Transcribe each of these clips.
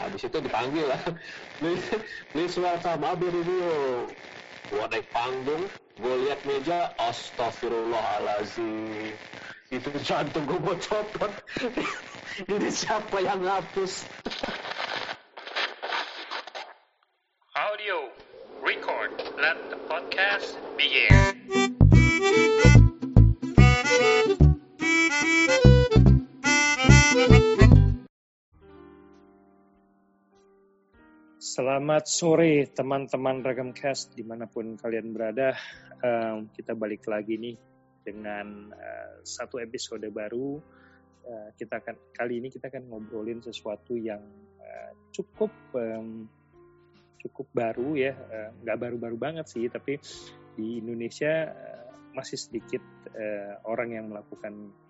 habis itu dipanggil lah. Please, please welcome Abi Review gua naik panggung gue lihat meja astagfirullahalazim itu jantung gue mau copot ini siapa yang ngapus? Audio record. Let the podcast begin Selamat sore teman-teman Ragam Cast di mana pun kalian berada. Um, kita balik lagi nih dengan uh, satu episode baru. Uh, kita akan kali ini kita akan ngobrolin sesuatu yang uh, cukup um, cukup baru ya, uh, nggak baru-baru banget sih, tapi di Indonesia uh, masih sedikit uh, orang yang melakukan uh,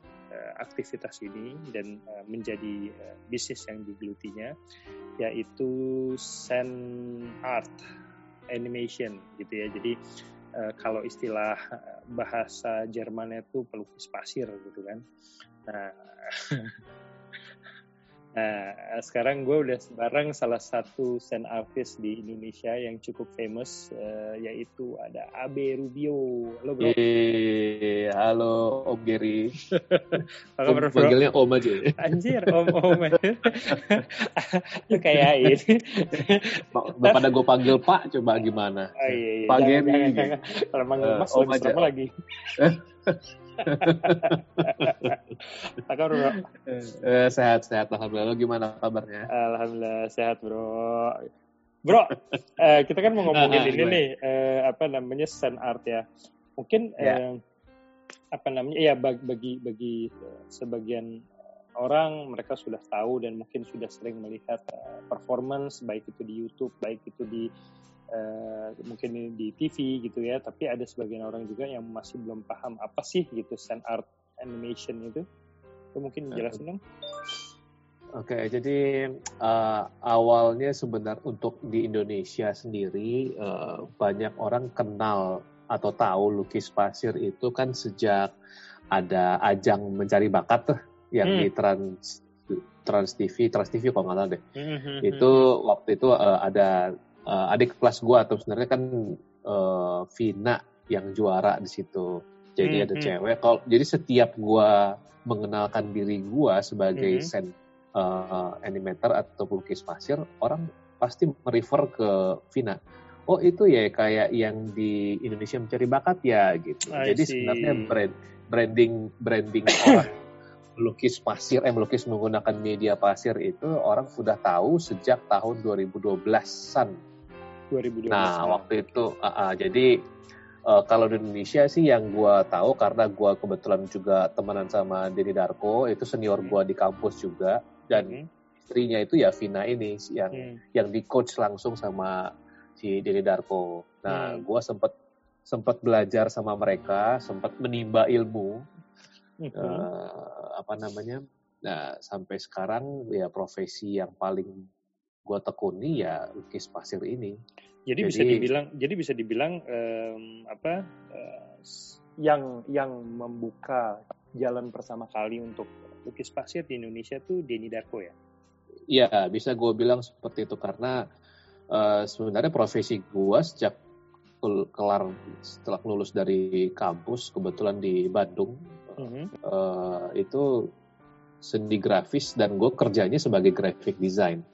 aktivitas ini dan uh, menjadi uh, bisnis yang digelutinya yaitu sand art animation gitu ya. Jadi kalau istilah bahasa Jermannya itu pelukis pasir gitu kan. Nah, Nah, sekarang gue udah bareng salah satu sand artist di Indonesia yang cukup famous, uh, yaitu ada Abe Rubio. Halo bro. Eee, halo Om Gary. Apa kabar bro? Panggilnya Om aja. Anjir, Om Om. Lu kayak ini. Daripada gue panggil Pak, coba gimana? Oh, iya, iya. Pak Gary. Kalau manggil Mas, uh, Om aja. lagi. Apa bro? Eh, sehat sehat alhamdulillah. Lo gimana kabarnya? Alhamdulillah sehat bro. Bro, eh, kita kan mau ngomongin ini nih eh, apa namanya sand art ya. Mungkin ya. eh, apa namanya ya bagi bagi, bagi sebagian orang mereka sudah tahu dan mungkin sudah sering melihat uh, performance baik itu di YouTube, baik itu di uh, mungkin di TV gitu ya, tapi ada sebagian orang juga yang masih belum paham apa sih gitu sand art animation itu. Itu mungkin jelasin dong. Oke, okay, jadi uh, awalnya sebenarnya untuk di Indonesia sendiri uh, banyak orang kenal atau tahu lukis pasir itu kan sejak ada ajang mencari bakat yang hmm. di Trans Trans TV, Trans TV kalau nggak salah deh. Hmm, hmm, hmm. Itu waktu itu uh, ada uh, adik kelas gue atau sebenarnya kan uh, Vina yang juara di situ. Jadi hmm, ada hmm. cewek. Kalau jadi setiap gue mengenalkan diri gue sebagai hmm. sen uh, animator atau pelukis pasir, orang pasti merefer ke Vina. Oh itu ya kayak yang di Indonesia mencari bakat ya gitu. I jadi see. sebenarnya brand branding branding orang melukis pasir, eh melukis menggunakan media pasir itu orang sudah tahu sejak tahun 2012-an 2012. Nah, waktu itu uh, uh, jadi uh, kalau di Indonesia sih yang gue tahu karena gue kebetulan juga temenan sama Denny Darko, itu senior gue di kampus juga dan hmm. istrinya itu ya Vina ini yang hmm. yang di coach langsung sama si Denny Darko. Nah, hmm. gue sempat sempat belajar sama mereka, sempat menimba ilmu hmm. uh, apa namanya. Nah, sampai sekarang ya profesi yang paling gue tekuni ya lukis pasir ini. Jadi, jadi bisa dibilang, jadi bisa dibilang um, apa uh, yang yang membuka jalan pertama kali untuk lukis pasir di Indonesia tuh Denny Darko ya? Iya, bisa gue bilang seperti itu karena uh, sebenarnya profesi gue sejak kelar setelah lulus dari kampus kebetulan di Bandung mm -hmm. uh, itu seni grafis dan gue kerjanya sebagai graphic design.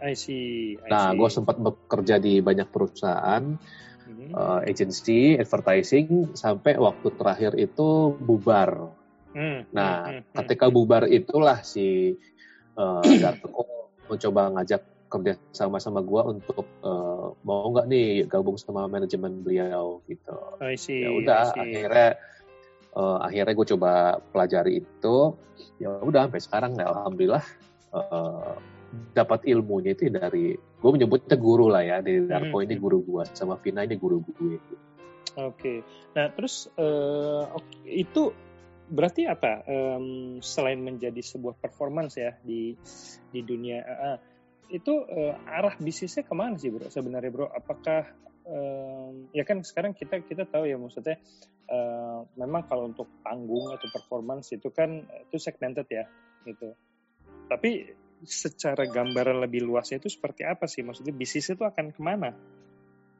I see. I nah, gue sempat bekerja di banyak perusahaan, mm-hmm. uh, agency, advertising, sampai waktu terakhir itu bubar. Mm-hmm. Nah, mm-hmm. ketika bubar itulah si uh, Darko mencoba ngajak kerja sama sama gue untuk uh, mau nggak nih gabung sama manajemen beliau gitu. I see. Ya udah, akhirnya uh, akhirnya gue coba pelajari itu. Ya udah sampai sekarang, ya, alhamdulillah. Uh, dapat ilmunya itu dari gue menyebutnya guru lah ya dari Darko hmm. ini guru gue sama Vina ini guru gue. Oke, okay. nah terus uh, itu berarti apa um, selain menjadi sebuah performance ya di di dunia uh, itu uh, arah bisnisnya ke mana sih bro sebenarnya bro? Apakah um, ya kan sekarang kita kita tahu ya maksudnya uh, memang kalau untuk panggung atau performance itu kan itu segmented ya gitu. Tapi secara gambaran lebih luasnya itu seperti apa sih? Maksudnya bisnis itu akan ke mana?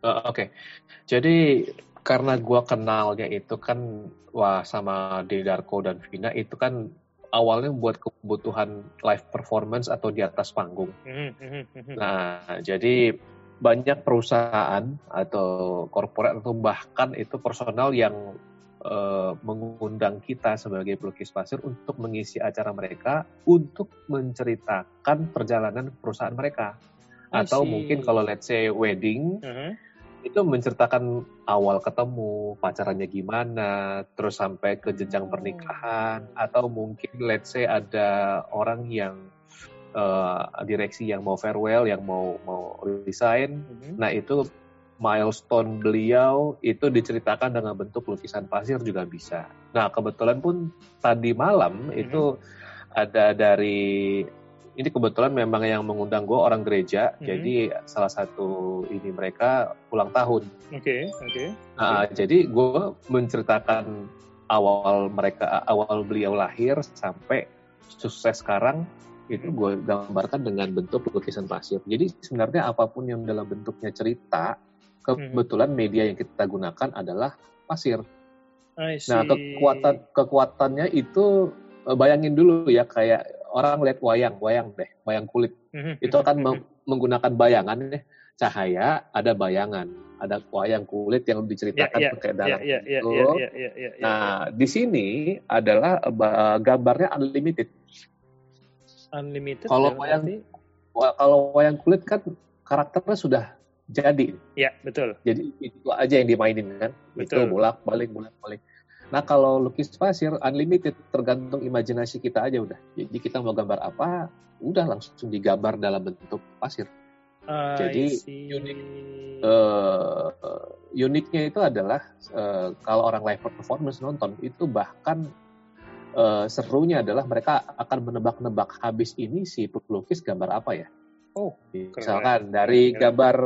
Uh, Oke, okay. jadi karena gue kenalnya itu kan wah sama di Darko dan Vina itu kan awalnya buat kebutuhan live performance atau di atas panggung. Hmm, hmm, hmm, nah, jadi banyak perusahaan atau korporat atau bahkan itu personal yang uh, mengundang kita sebagai pelukis pasir untuk mengisi acara mereka untuk menceritakan perjalanan perusahaan mereka. Atau mungkin kalau let's say wedding, uh -huh. itu menceritakan awal ketemu, pacarannya gimana, terus sampai ke jenjang oh. pernikahan, atau mungkin let's say ada orang yang uh, direksi yang mau farewell, yang mau mau resign. Mm-hmm. Nah itu milestone beliau itu diceritakan dengan bentuk lukisan pasir juga bisa. Nah kebetulan pun tadi malam mm-hmm. itu ada dari ini kebetulan memang yang mengundang gue orang gereja, mm-hmm. jadi salah satu ini mereka ulang tahun. Oke, okay, oke. Okay. Nah, okay. jadi gue menceritakan awal mereka awal beliau lahir sampai sukses sekarang itu gue gambarkan dengan bentuk lukisan pasir. Jadi sebenarnya apa pun yang dalam bentuknya cerita, kebetulan hmm. media yang kita gunakan adalah pasir. Nah kekuatan kekuatannya itu eh, bayangin dulu ya kayak orang lihat wayang, wayang deh, wayang kulit. Hmm. Itu akan menggunakan bayangan deh, cahaya, ada bayangan, ada wayang kulit yang diceritakan ya, ya, pakai dalam ya, ya, itu. Ya, ya, ya, ya, ya, nah di sini adalah uh, gambarnya unlimited unlimited kalau ya, wayang kalau wayang kulit kan karakternya sudah jadi. Ya betul. Jadi itu aja yang dimainin kan? Betul. itu bolak balik bolak balik nah kalau lukis pasir unlimited tergantung imajinasi kita aja udah. Jadi kita mau gambar apa udah langsung digambar dalam bentuk pasir. Uh, jadi unik uh, uniknya itu adalah uh, kalau orang live performance nonton itu bahkan uh, serunya adalah mereka akan menebak-nebak habis ini si pelukis gambar apa ya. Oh, misalkan keren. dari gambar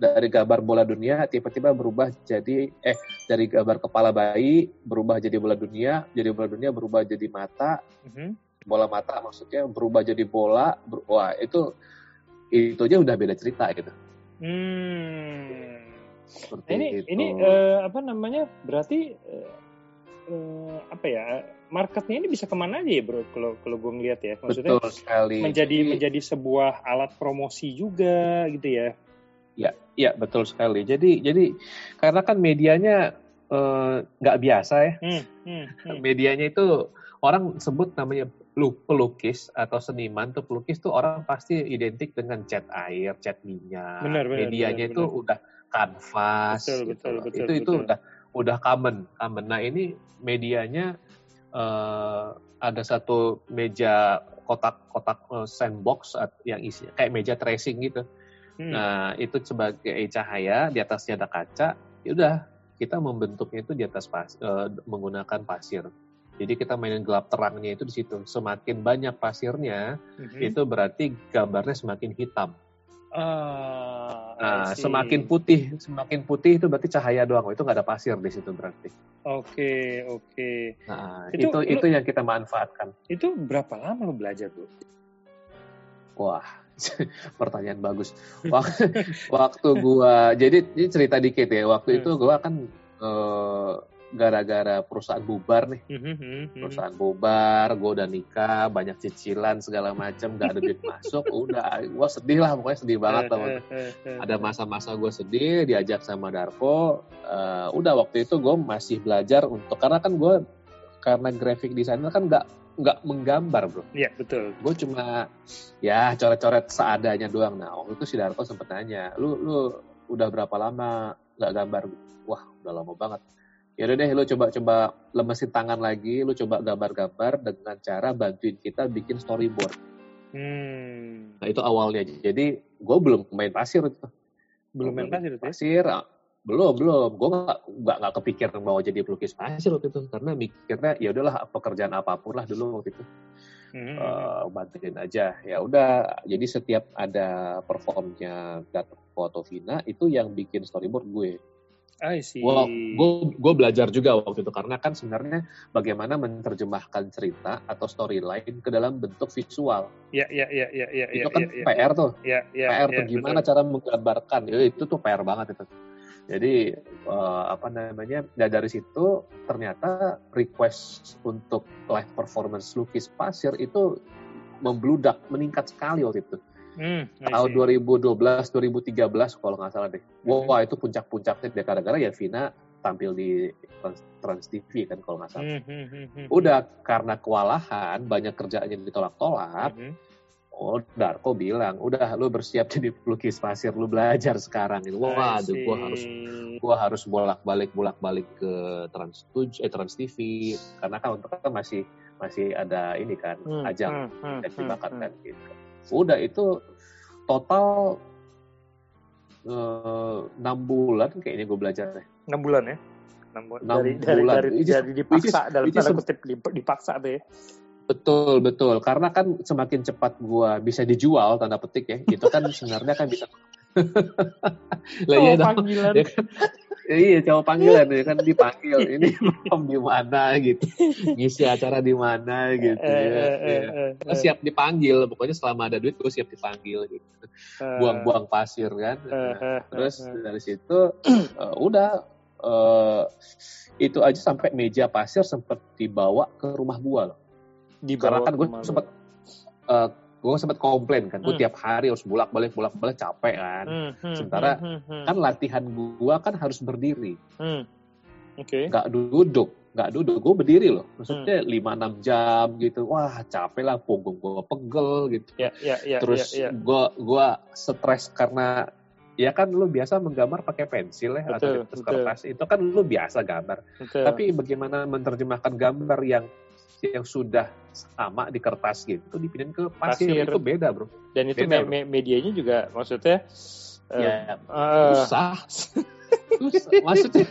dari gambar bola dunia tiba-tiba berubah jadi eh dari gambar kepala bayi berubah jadi bola dunia, jadi bola dunia berubah jadi mata, mm-hmm. bola mata maksudnya berubah jadi bola, ber, wah itu itu aja udah beda cerita gitu. Hmm. Seperti ini itu. ini uh, apa namanya berarti uh, uh, apa ya marketnya ini bisa ke mana aja ya bro kalau kalau gue ngeliat ya maksudnya Betul sekali. menjadi Jadi, menjadi sebuah alat promosi juga gitu ya ya ya betul sekali jadi jadi karena kan medianya eh, nggak uh, biasa ya hmm, hmm, hmm. medianya itu orang sebut namanya pelukis atau seniman tuh pelukis tuh orang pasti identik dengan cat air cat minyak benar, benar, medianya benar, itu benar. udah kanvas betul, gitu. betul, betul, itu betul. itu udah udah common common nah ini medianya uh, ada satu meja kotak-kotak uh, sandbox yang isi kayak meja tracing gitu. Hmm. Nah itu sebagai cahaya di atasnya ada kaca. Ya udah kita membentuknya itu di atas pas, uh, menggunakan pasir. Jadi kita mainin gelap terangnya itu di situ. Semakin banyak pasirnya, hmm itu berarti gambarnya semakin hitam. Uh, nah, semakin putih, semakin putih itu berarti cahaya doang. Itu nggak ada pasir di situ berarti. Oke, okay, oke. Okay. Nah, itu itu, lu, itu yang kita manfaatkan. Itu berapa lama lo belajar, Bro? Wah, pertanyaan bagus. Waktu, waktu gua jadi ini cerita dikit ya. Waktu hmm. itu gua kan uh, gara-gara perusahaan bubar nih. Hmm, hmm, hmm, perusahaan bubar, gue udah nikah, banyak cicilan segala macam, gak ada duit masuk, udah, gue sedih lah, pokoknya sedih banget teman. Ada masa-masa gue sedih, diajak sama Darko, uh, udah waktu itu gue masih belajar untuk karena kan gue karena graphic designer kan nggak nggak menggambar bro. Iya betul. Gue cuma ya coret-coret seadanya doang. Nah waktu itu si Darko sempet nanya, lu lu udah berapa lama nggak gambar? Wah udah lama banget ya udah deh lu coba-coba lemesin tangan lagi, lu coba gambar-gambar dengan cara bantuin kita bikin storyboard. Hmm. Nah itu awalnya. Jadi gue belum main pasir itu. Belum main pasir itu? Ya? Pasir, ah, belum belum. Gue nggak nggak nggak kepikir mau jadi pelukis pasir waktu itu karena mikirnya ya udahlah pekerjaan apa pun lah dulu waktu itu. Hmm. Uh, bantuin aja ya udah jadi setiap ada performnya Gatot Vina itu yang bikin storyboard gue gue belajar juga waktu itu karena kan sebenarnya bagaimana menerjemahkan cerita atau storyline ke dalam bentuk visual. Ya, ya, ya, ya, ya. Itu ya, kan ya, PR tuh. Ya, ya, PR ya, tuh gimana betul. cara menggambarkan. Ya, itu tuh PR banget itu. Jadi uh, apa namanya? Ya dari situ ternyata request untuk live performance lukis pasir itu membludak, meningkat sekali waktu itu. Hmm, tahun see. 2012 2013 kalau nggak salah deh. Hmm. Wah itu puncak-puncaknya deh gara-gara ya Vina tampil di Trans, Trans TV kan kalau nggak salah. Hmm, hmm, hmm, hmm, Udah karena kewalahan banyak kerjaannya ditolak-tolak. hmm. Oh Darko bilang udah lu bersiap jadi pelukis pasir lu belajar sekarang itu. I Waduh gua harus gua harus bolak-balik bolak-balik ke Trans eh Trans TV karena kan untuk kan masih masih ada ini kan Hmm, ajang hmm, hmm, hmm, hmm. kan gitu. Udah itu total eh, enam bulan kayaknya gue belajar deh. Enam bulan ya? Enam bulan. Dari, dari, bulan. dari, is- dari dipaksa, dalam is- tanda kutip dip- dipaksa tuh ya. Betul betul karena kan semakin cepat gua bisa dijual tanda petik ya itu kan sebenarnya kan bisa. lah Oh, dong. panggilan. Ya kan? Ya, iya coba panggilan ya kan dipanggil ini om di mana? gitu. Ngisi acara di mana gitu Eh, ya, eh, ya. eh, eh, Gua siap dipanggil pokoknya selama ada duit gue siap dipanggil gitu. Eh, buang-buang pasir kan. Eh, eh, eh, terus eh. dari situ eh, udah eh, itu aja sampai meja pasir sempat dibawa ke rumah gua loh. Di karena kan gue rumah lu. Gue sempat komplain kan gue Hmm. tiap hari harus bolak balik bolak balik capek kan Hmm, hmm, sementara hmm, hmm, kan latihan gua kan harus berdiri hmm. Oke. nggak duduk nggak duduk gue berdiri loh Hmm. maksudnya lima enam jam gitu wah capek lah punggung gue pegel gitu Ya, ya, ya, terus ya, ya. gua gua stres karena ya kan lu biasa menggambar pakai pensil ya atau Betul, betul. kertas itu kan lu biasa gambar Betul. tapi bagaimana menerjemahkan gambar yang yang sudah sama di kertas gitu dipindahin ke pasir, Pasir. itu beda bro. Dan itu beda, me- me- medianya juga maksudnya eh, ya. eh, susah. Susah. maksudnya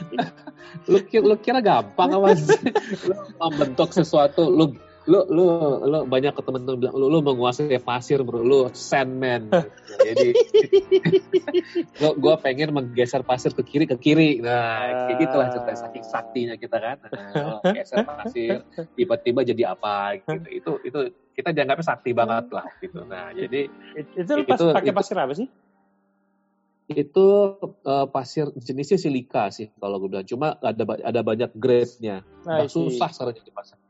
lu lu kira gampang apa sih lu membentuk sesuatu lu lu lu lu banyak ke temen-temen bilang lu lu menguasai pasir bro. Lu sandman. Jadi gua, gua pengen menggeser pasir ke kiri ke kiri. Nah kayak gitulah cerita saking saktinya kita kan. Nah, geser pasir tiba-tiba jadi apa gitu. Itu itu kita dianggapnya sakti banget lah gitu. Nah jadi it- itu lu pas Itu- pakai itu- pasir apa sih? itu eh, pasir jenisnya silika sih kalau gue bilang. Cuma ada ada banyak grade-nya. Nah, Nah, susah sekarang jadi pasir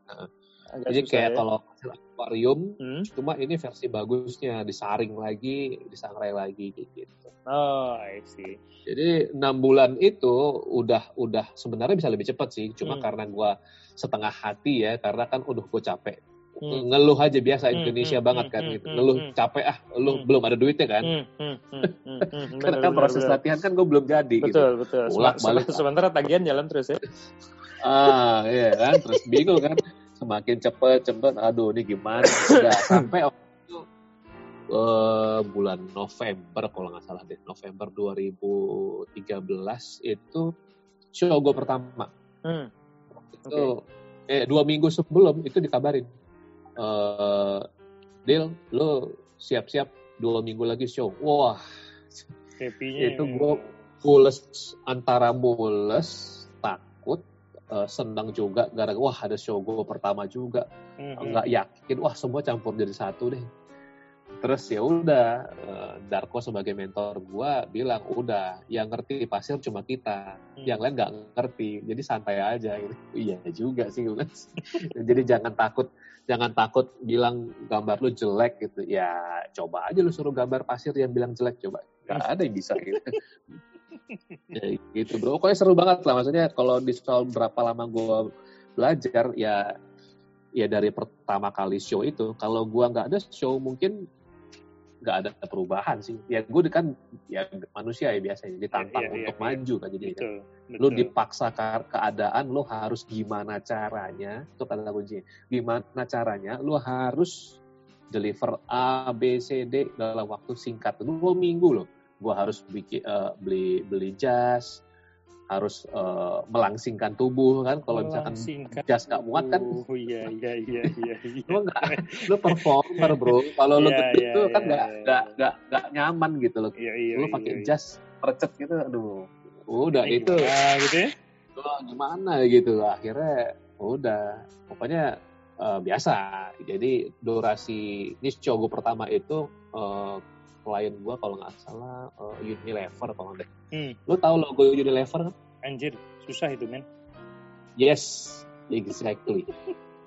Agak jadi kayak ya. kalau akuarium Hmm. cuma ini versi bagusnya disaring lagi disangrai lagi gitu Oh, I see. jadi enam bulan itu udah udah sebenarnya bisa lebih cepat sih cuma Hmm. karena gua setengah hati ya karena kan udah gue capek Hmm. ngeluh aja biasa Hmm, Indonesia hmm, banget kan hmm, gitu hmm, ngeluh hmm. capek ah lu Hmm. belum ada duitnya kan Hmm, hmm, hmm, hmm, hmm. karena kan proses benar. latihan kan gue belum jadi gitu Betul, betul. Bolak Sema- balik. Sementara tagihan jalan terus ya. ah iya kan terus bingung kan semakin cepet cepet. Aduh ini gimana? Udah sampai waktu itu eh, bulan November kalau nggak salah deh. November 2013 itu show gue pertama. Hmm. itu eh dua minggu sebelum itu dikabarin. Eh Dil lo siap-siap dua minggu lagi show. Wah. Happy-nya. Itu gua- mules antara mules takut eh, senang juga gara wah ada show gue pertama juga. Hmm, hmm. nggak yakin wah semua campur jadi satu deh. Terus ya udah eh, Darko sebagai mentor gua bilang udah yang ngerti pasir cuma kita Hmm. yang lain nggak ngerti jadi santai aja. Gitu. Iya juga sih jadi jangan takut jangan takut bilang gambar lu jelek gitu. Ya coba aja lu suruh gambar pasir yang bilang jelek coba. Nggak ada yang bisa gitu ya gitu bro pokoknya seru banget lah maksudnya kalau di soal berapa lama gua belajar ya ya dari pertama kali show itu kalau gua nggak ada show mungkin nggak ada perubahan sih ya gue kan ya manusia ya biasanya ditantang Iya, iya, untuk iya. maju kan jadi kan. Betul, betul. lu dipaksa ke- keadaan lu harus gimana caranya itu kata kuncinya gimana caranya lu harus deliver A B C D dalam waktu singkat dua minggu loh gua harus bikin eh, beli beli jas harus eh, melangsingkan tubuh kan kalau misalkan jas nggak muat kan Oh iya iya iya iya. iya. lu nggak lu performer bro kalau lu Iya, gitu iya, kan iya, nggak iya. nggak nggak nggak nyaman gitu loh Iya iya. lu iya, pakai iya. jas percet gitu aduh udah itu gitu ya? oh, gimana gitu akhirnya udah pokoknya eh, biasa jadi durasi ini show gue pertama itu eh, klien gue kalau nggak salah eh, Unilever kalau nggak Hmm, lu tahu logo Unilever kan anjir, susah itu men. yes exactly.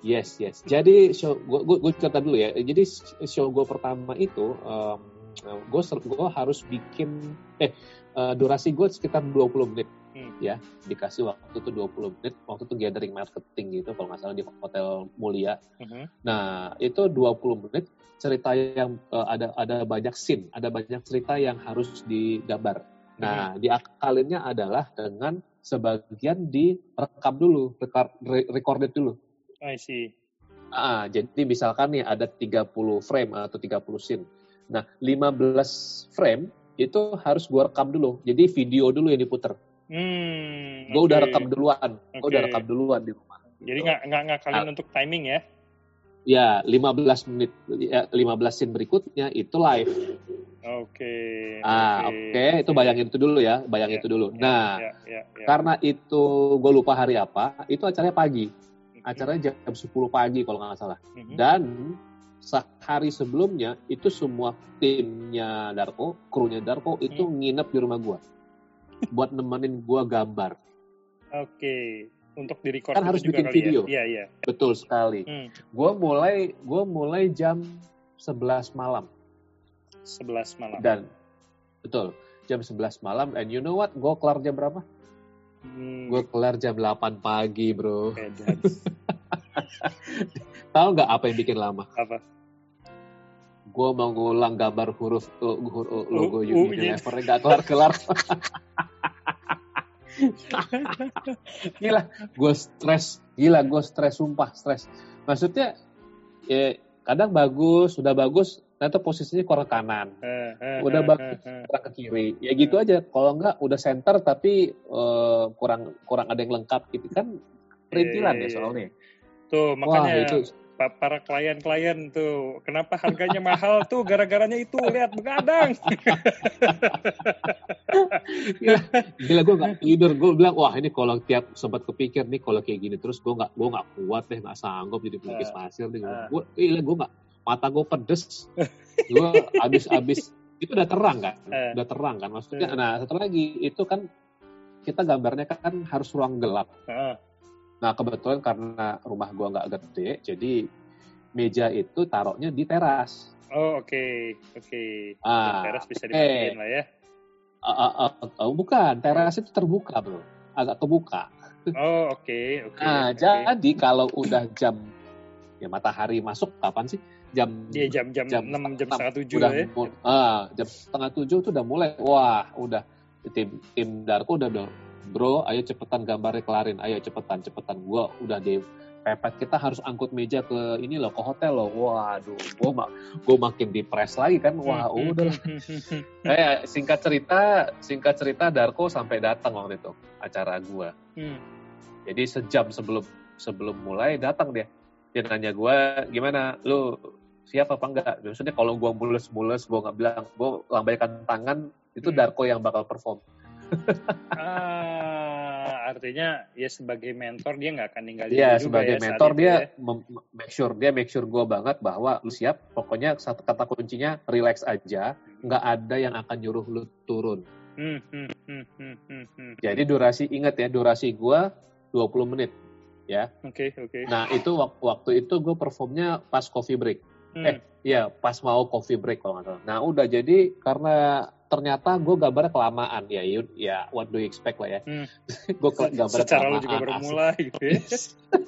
Yes yes. Jadi show gue gue cerita dulu ya. Jadi show gue pertama itu um, gue gue harus bikin eh eh, durasi gue sekitar 20 menit Hmm. ya dikasih waktu itu 20 menit waktu itu gathering marketing gitu kalau nggak salah di hotel mulia Mhm. nah itu 20 menit cerita yang eh, ada ada banyak scene ada banyak cerita yang harus digambar nah diakalinnya adalah dengan sebagian direkam dulu record, re- recorded dulu I see. Ah, jadi misalkan nih ada 30 frame atau 30 scene. Nah, 15 frame itu harus gua rekam dulu. Jadi video dulu yang diputer. Hmm, Gue udah oke. rekam duluan. Gue udah rekam duluan di rumah. Jadi nggak nggak ngakalin untuk timing ya? Ya, 15 menit ya, 15 scene berikutnya itu live. Oke. Ah, oke, itu bayangin itu dulu ya, bayangin Ya, itu dulu. Ya, Nah, ya, ya, ya. karena itu gue lupa hari apa, itu acaranya pagi. Mhm, Acaranya jam 10 pagi kalau nggak salah. mhm. Dan sehari sebelumnya itu semua timnya Darko, krunya Darko itu Hmm. nginep di rumah gua buat nemenin gua gambar. Oke. Untuk di record Kan harus juga bikin kali video. Ya? Iya, iya. Betul sekali. Hmm, Gua mulai gua mulai jam 11 malam 11 malam. dan betul jam 11 malam and you know what? Gua kelar jam berapa? Hmm, Gua kelar jam 8 pagi, Bro. edan. Tahu nggak apa yang bikin lama? Apa? Gua mau ngulang gambar huruf uh, huruf logo U- U, Unilever nggak kelar-kelar. gila, gue stres, gila gue stres, sumpah stres. Maksudnya, ya kadang bagus, sudah bagus, ternyata posisinya kurang kanan, Udah bagus. kurang ke kiri, ya gitu aja. Kalau enggak udah center tapi eh, kurang kurang ada yang lengkap gitu kan perintilan Iya, ya iya, soalnya. Tuh, Wah makanya itu pa- para klien-klien tuh, kenapa harganya mahal tuh? Gara-garanya itu, lihat begadang. gila, gila gue nggak tidur. Gue bilang wah ini kalau tiap sempat kepikir nih kalau kayak gini terus gue nggak gue nggak kuat deh nggak sanggup jadi pelukis Ah. pasir nih. Ah. Gue gila gue nggak mata gue pedes. gue abis-abis itu udah terang kan, Eh. udah terang kan. Maksudnya, nah satu lagi itu kan kita gambarnya kan harus ruang gelap. Nah kebetulan karena rumah gua nggak gede, jadi meja itu taruhnya di teras. Oh, oke. Oke. Ah, Teras bisa oke. dimatiin lah ya. Ah, ah, ah, ah, bukan, teras itu terbuka bro, agak kebuka. Oh, oke. Oke. Nah oke. jadi kalau udah jam ya matahari masuk kapan sih? Jam Iya, jam, jam, jam 6, jam enam. setengah 7 udah ya. ah, jam setengah tujuh tuh udah mulai wah udah tim tim Darko udah dong bro ayo cepetan gambarnya kelarin. Ayo cepetan cepetan. Gua udah deh pepet kita harus angkut meja ke ini loh ke hotel loh. Waduh gua mak gua makin depres lagi kan. Wah Hmm, udah hmm, hmm, hmm, hmm. eh singkat cerita singkat cerita Darko sampai datang waktu itu acara gua. Hmm. jadi sejam sebelum sebelum mulai datang dia. Dia nanya gua gimana? Lu siap apa enggak? Maksudnya kalau gua mules-mules gua nggak bilang gua lambaikan tangan itu Hmm. Darko yang bakal perform Ah, artinya ya sebagai mentor dia nggak akan ninggalin juga sebagai ya mentor dia ya. make sure dia make sure gua banget bahwa lu siap pokoknya satu kata kuncinya relax aja nggak ada yang akan nyuruh lu turun Hmm, hmm, hmm, hmm, hmm, hmm. jadi durasi ingat ya durasi gua 20 menit Oke, oke. nah itu wak- waktu itu gue performnya pas coffee break Hmm. eh, Iya, pas mau coffee break kalau nggak salah. Nah, udah jadi karena ternyata gue gambarnya kelamaan ya, Yun. ya what do you expect lah ya. Hmm. gue gambarnya Secara lu kelamaan. juga baru asik. mulai gitu ya.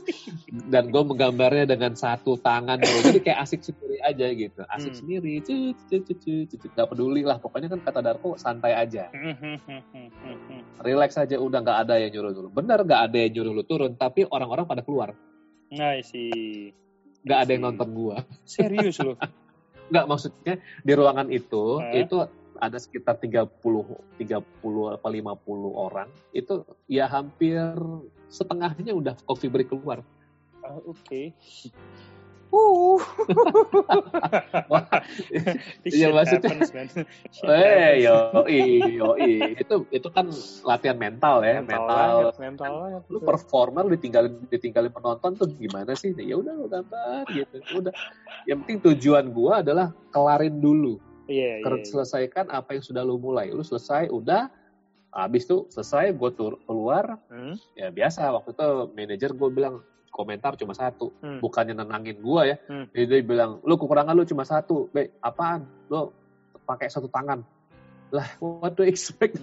Dan gue menggambarnya dengan satu tangan bro. Jadi kayak asik sendiri aja gitu. Asik Hmm. sendiri, cut, cut, cut, cut. Gak peduli lah. Pokoknya kan kata Darko santai aja. Hmm, hmm, hmm. Relax aja udah nggak ada yang nyuruh turun. Bener nggak ada yang nyuruh lu turun, tapi orang-orang pada keluar. Nah, sih. Nggak ada yang nonton gua. Serius loh. Nggak maksudnya di ruangan itu Hah? itu ada sekitar 30 30 apa 50 orang. Itu ya hampir setengahnya udah coffee break keluar. Ah, Oke. Uh. Iya maksudnya. Eh yo yo itu itu kan latihan mental ya mental. Mental. Banget, mental banget, lu performer lu ditinggalin ditinggalin penonton tuh gimana sih? Ya udah lu gambar gitu. Udah. Yang penting tujuan gua adalah kelarin dulu. Iya. Yeah, yeah, yeah. selesaikan apa yang sudah lu mulai. Lu selesai udah habis tuh selesai gue tur keluar hmm? ya biasa waktu itu manajer gue bilang komentar cuma satu, hmm. bukannya nenangin gua ya. Hmm. Jadi dia bilang, lu kekurangan lu cuma satu, be apaan? Lu pakai satu tangan. Lah, what do you expect?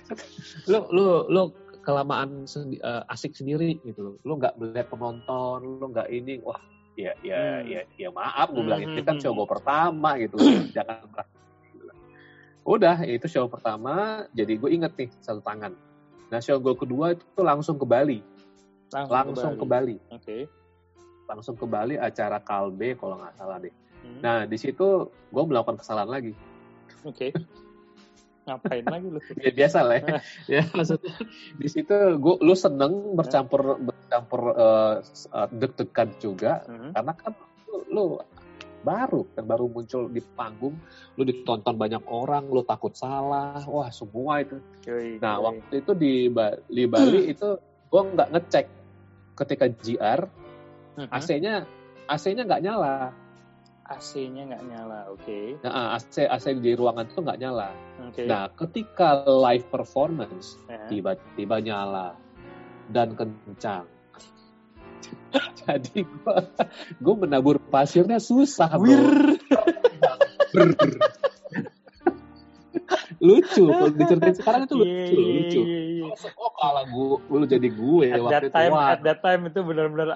lu lu lu kelamaan sendi, uh, asik sendiri gitu loh. Lu nggak melihat penonton, lu nggak ini, wah ya ya hmm. ya ya maaf gue bilang hmm. itu kan hmm, show gue hmm. pertama gitu. Jangan Udah, itu show pertama, jadi gue inget nih satu tangan. Nah, show gue kedua itu langsung ke Bali Langsung, langsung ke Bali. Oke. Okay. Langsung ke Bali acara Kalbe kalau nggak salah deh. Hmm. Nah di situ gue melakukan kesalahan lagi. Oke. Okay. Ngapain lagi lu? ya biasa lah ya. ya maksudnya di situ gue lu seneng bercampur bercampur uh, deg-degan juga hmm. karena kan lu, lu baru kan baru muncul di panggung lu ditonton banyak orang lu takut salah wah semua itu yoi, nah waktu itu di, di Bali itu gue nggak ngecek ketika GR uh-huh. AC-nya AC-nya nggak nyala. AC-nya nggak nyala, oke. Okay. Nah, AC AC di ruangan itu nggak nyala. Okay. Nah, ketika live performance tiba tiba-tiba nyala dan kencang. Jadi gue gue menabur pasirnya susah, bro. lucu kalau diceritain sekarang itu lucu, yeah, lucu. Yeah, yeah, yeah. Oh kalau gue, lu jadi gue at waktu that time, itu. Wah. At that time itu benar-benar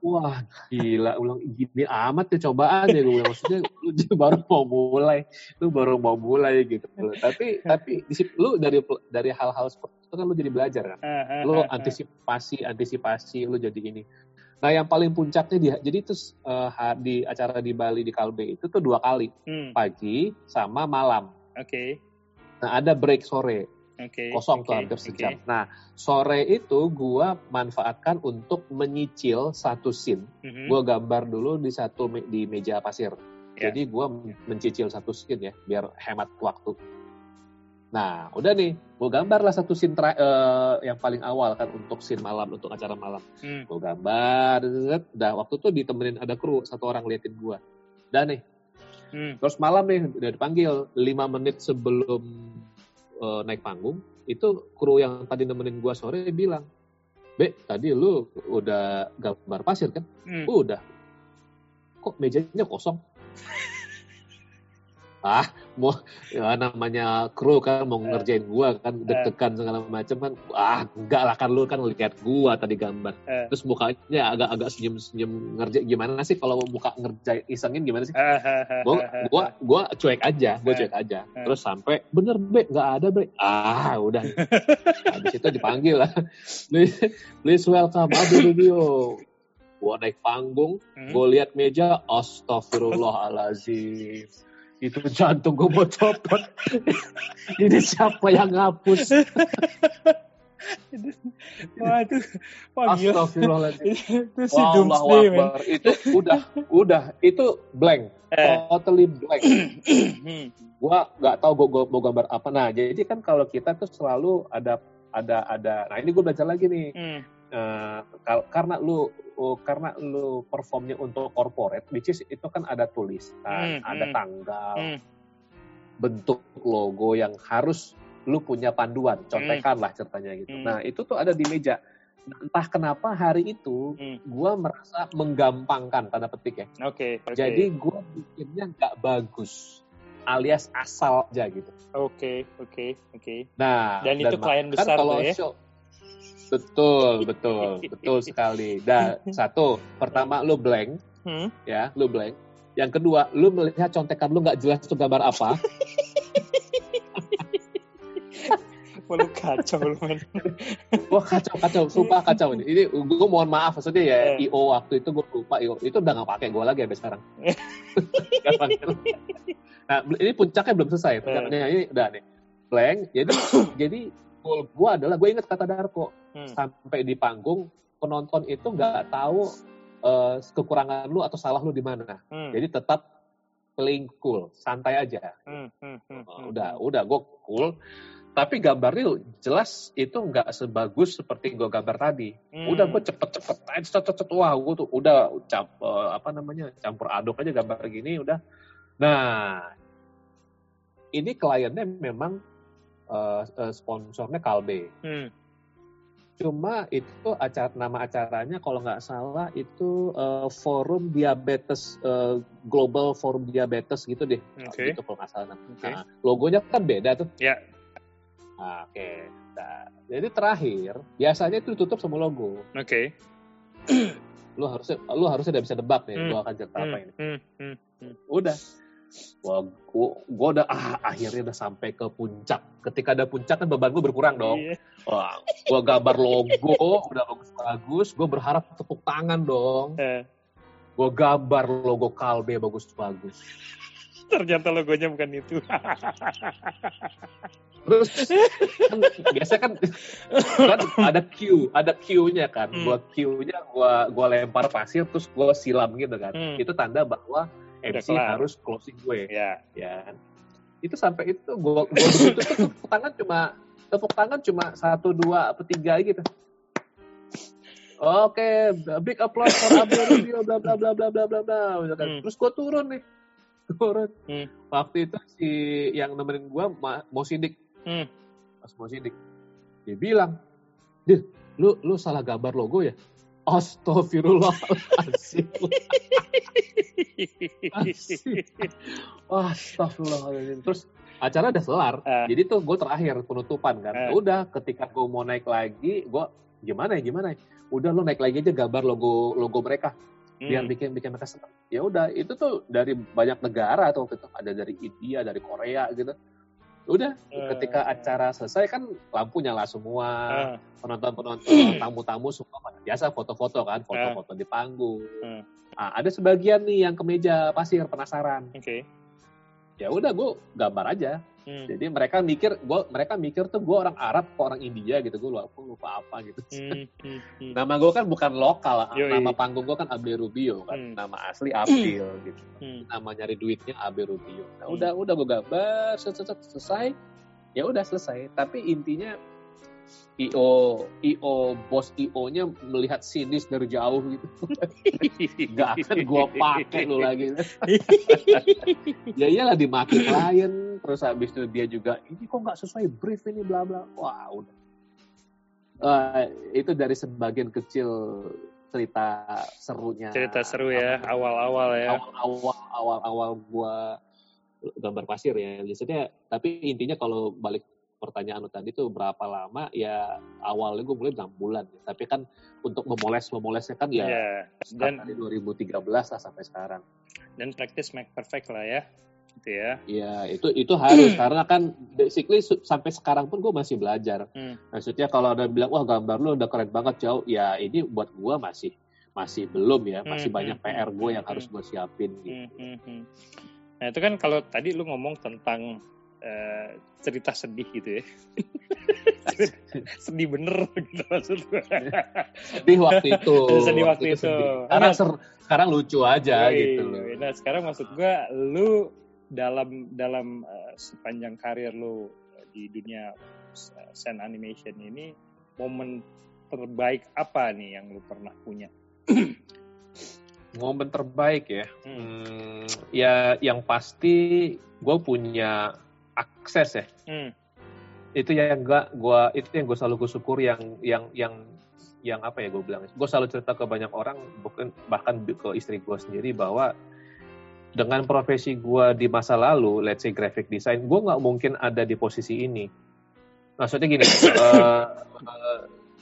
Wah gila, ulang gini amat ya cobaan ya gue maksudnya lu baru mau mulai, lu baru mau mulai gitu. Tapi tapi lu dari dari hal-hal seperti itu kan lu jadi belajar kan. Lu antisipasi antisipasi lu jadi ini. Nah yang paling puncaknya dia, jadi itu uh, di acara di Bali di Kalbe itu tuh dua kali, hmm. pagi sama malam. Oke. Okay. Nah, ada break sore. Okay, kosong okay, tuh hampir sejam. Okay. Nah, sore itu gua manfaatkan untuk menyicil satu scene. Mm-hmm. Gua gambar dulu di satu me- di meja pasir. Yeah. Jadi gua mencicil satu scene ya, biar hemat waktu. Nah, udah nih, gue gambar lah satu scene tra- uh, yang paling awal kan untuk scene malam, untuk acara malam. Hmm. Gue gambar, udah waktu itu ditemenin ada kru, satu orang liatin gue. Dan nih, Hmm. Terus malam nih udah dipanggil 5 menit sebelum uh, naik panggung, itu kru yang tadi nemenin gua sore bilang, "Be, tadi lu udah gambar pasir kan?" Hmm. Udah. Kok mejanya kosong? ah mau ya namanya kru kan mau ngerjain gua kan eh. deg-degan segala macam kan. Ah enggak lah kan lu kan lihat gua tadi gambar. Uh. terus mukanya agak-agak senyum-senyum ngerjain gimana sih kalau muka ngerjain isengin gimana sih? Gua gua gua cuek aja gua cuek aja. Terus sampai bener be nggak ada be. Ah udah. Habis itu dipanggil lah. Please, please welcome Abu Rubio. Gua naik panggung, hmm. gue lihat meja, astagfirullahalazim itu jantung gue mau copot. Ini siapa yang ngapus? Wah itu, wah. Astagfirullahaladzim. itu si Doomsday, Itu udah, udah, itu blank. Eh. Totally blank. gua nggak tahu gua, gua mau gambar apa. Nah, jadi kan kalau kita tuh selalu ada ada ada. Nah ini gue belajar lagi nih. Hmm. Uh, karena lu uh, karena lu performnya untuk corporate, which is itu kan ada tulisan, hmm, ada hmm, tanggal, hmm. bentuk logo yang harus lu punya panduan, contekan hmm. lah ceritanya gitu. Hmm. Nah itu tuh ada di meja. Nah, entah kenapa hari itu hmm. gue merasa menggampangkan tanda petik ya. Oke. Okay, okay. Jadi gue bikinnya nggak bagus alias asal aja gitu. Oke, okay, oke, okay, oke. Okay. Nah, dan, dan itu klien kan besar kalau tuh ya. Show, Betul, betul, betul sekali. Dan satu, pertama lu blank, hmm? ya, lu blank. Yang kedua, lu melihat contekan lu nggak jelas itu gambar apa. Walau kacau lu men. Wah kacau kacau, sumpah kacau ini. Ini gue mohon maaf maksudnya ya yeah. IO waktu itu gue lupa IO itu udah nggak pakai gue lagi sampai sekarang. nah ini puncaknya belum selesai. Puncaknya yeah. ini udah nih blank. Jadi jadi goal gue adalah gue inget kata Darko hmm. sampai di panggung penonton itu nggak tahu uh, kekurangan lu atau salah lu di mana. Hmm. Jadi tetap playing cool, santai aja. Hmm, hmm, hmm, hmm. Udah, udah gue cool. Tapi gambarnya jelas itu nggak sebagus seperti gue gambar tadi. Hmm. Udah gue cepet-cepet, cepet cepet wah gue tuh udah camp, uh, apa namanya campur aduk aja gambar gini udah. Nah, ini kliennya memang uh, uh, sponsornya Kalbe. Hmm. Cuma itu acara nama acaranya kalau nggak salah itu uh, forum diabetes uh, global forum diabetes gitu deh. Okay. Itu kalau nggak salah. Okay. Nah, logonya kan beda tuh. Ya. Yeah. Nah, Oke. Okay. Nah, jadi terakhir biasanya itu ditutup sama logo. Oke. Okay. lu harusnya lu harusnya udah bisa debak nih, hmm. gua akan cerita hmm. apa ini. Hmm. Hmm. Hmm. Udah Wah, gua, gua udah ah, akhirnya udah sampai ke puncak. Ketika ada puncak kan beban gue berkurang dong. Iya. Wah, gua gambar logo udah bagus-bagus. Gue berharap tepuk tangan dong. Eh. Gue gambar logo Kalbe bagus-bagus. Ternyata logonya bukan itu. Terus kan, biasa kan, kan ada Q, ada Q-nya kan. Hmm. Buat Q-nya gua gua lempar pasir terus gua silam gitu kan. Hmm. Itu tanda bahwa MC harus closing gue. Ya. Ya. Itu sampai itu gue gue begitu tuh tepuk tangan cuma tepuk tangan cuma satu dua atau tiga gitu. Oke, okay, big applause for Abdul Rubio, bla bla bla bla bla bla bla. Hmm. Terus gue turun nih, turun. Hmm. Waktu itu si yang nemenin gue mau sidik, hmm. pas mau sidik, dia bilang, deh, lu lu salah gambar logo ya? Astagfirullahaladzim. Astagfirullahaladzim. Terus acara udah kelar. Uh. Jadi tuh gue terakhir penutupan kan. Uh. Udah ketika gue mau naik lagi, gue gimana ya gimana ya. Udah lo naik lagi aja gambar logo logo mereka biar hmm. bikin bikin mereka senang. Ya udah itu tuh dari banyak negara atau itu ada dari India, dari Korea gitu. Udah ketika eh. acara selesai kan lampu nyala semua, uh. penonton-penonton, tamu-tamu semua biasa foto-foto kan, foto-foto uh. di panggung. Uh. Nah, ada sebagian nih yang ke meja pasir penasaran. Oke. Okay. Ya udah gue gambar aja. Hmm. Jadi mereka mikir, gua mereka mikir tuh gue orang Arab atau orang India gitu, gue lupa, lupa apa gitu. Hmm. Hmm. hmm. nama gue kan bukan lokal, Yoi. nama panggung gue kan Abe Rubio kan, hmm. nama asli April gitu. Hmm. Nama nyari duitnya Abe Rubio. Nah, hmm. udah udah gue gambar, selesai, ya udah selesai. Tapi intinya IO IO bos IO-nya melihat sinis dari jauh gitu. Gak akan gua pakai lo lagi. ya iyalah dimaki klien, terus habis itu dia juga ini kok nggak sesuai brief ini bla bla. Wah, udah. Uh, itu dari sebagian kecil cerita serunya. Cerita seru ya, awal-awal ya. Awal-awal awal-awal gua gambar pasir ya. Biasanya tapi intinya kalau balik pertanyaan lu tadi tuh berapa lama ya awalnya gue mulai 6 bulan ya. tapi kan untuk memoles memolesnya kan ya yeah. dan dari 2013 lah sampai sekarang. Dan practice make perfect lah ya gitu ya. Iya itu itu harus karena kan basically sampai sekarang pun gue masih belajar. Hmm. maksudnya kalau ada bilang wah gambar lu udah keren banget jauh ya ini buat gue masih masih belum ya. Masih hmm, banyak hmm, PR gue yang hmm, harus gue siapin gitu. hmm, hmm, nah itu kan kalau tadi lu ngomong tentang uh, cerita sedih gitu ya. sedih bener gitu maksud gue. Sedih waktu itu. sedih waktu, waktu itu. itu. Sekarang, ser, sekarang lucu aja gitu loh. Nah sekarang maksud gue lu dalam dalam uh, sepanjang karir lu di dunia sen animation ini momen terbaik apa nih yang lu pernah punya? momen terbaik ya, hmm. Hmm, ya yang pasti gue punya akses ya. Hmm. Itu yang enggak gua itu yang gue selalu gue syukur yang yang yang yang apa ya gue bilang gue selalu cerita ke banyak orang bukan bahkan ke istri gue sendiri bahwa dengan profesi gue di masa lalu let's say graphic design gue nggak mungkin ada di posisi ini maksudnya gini uh, uh,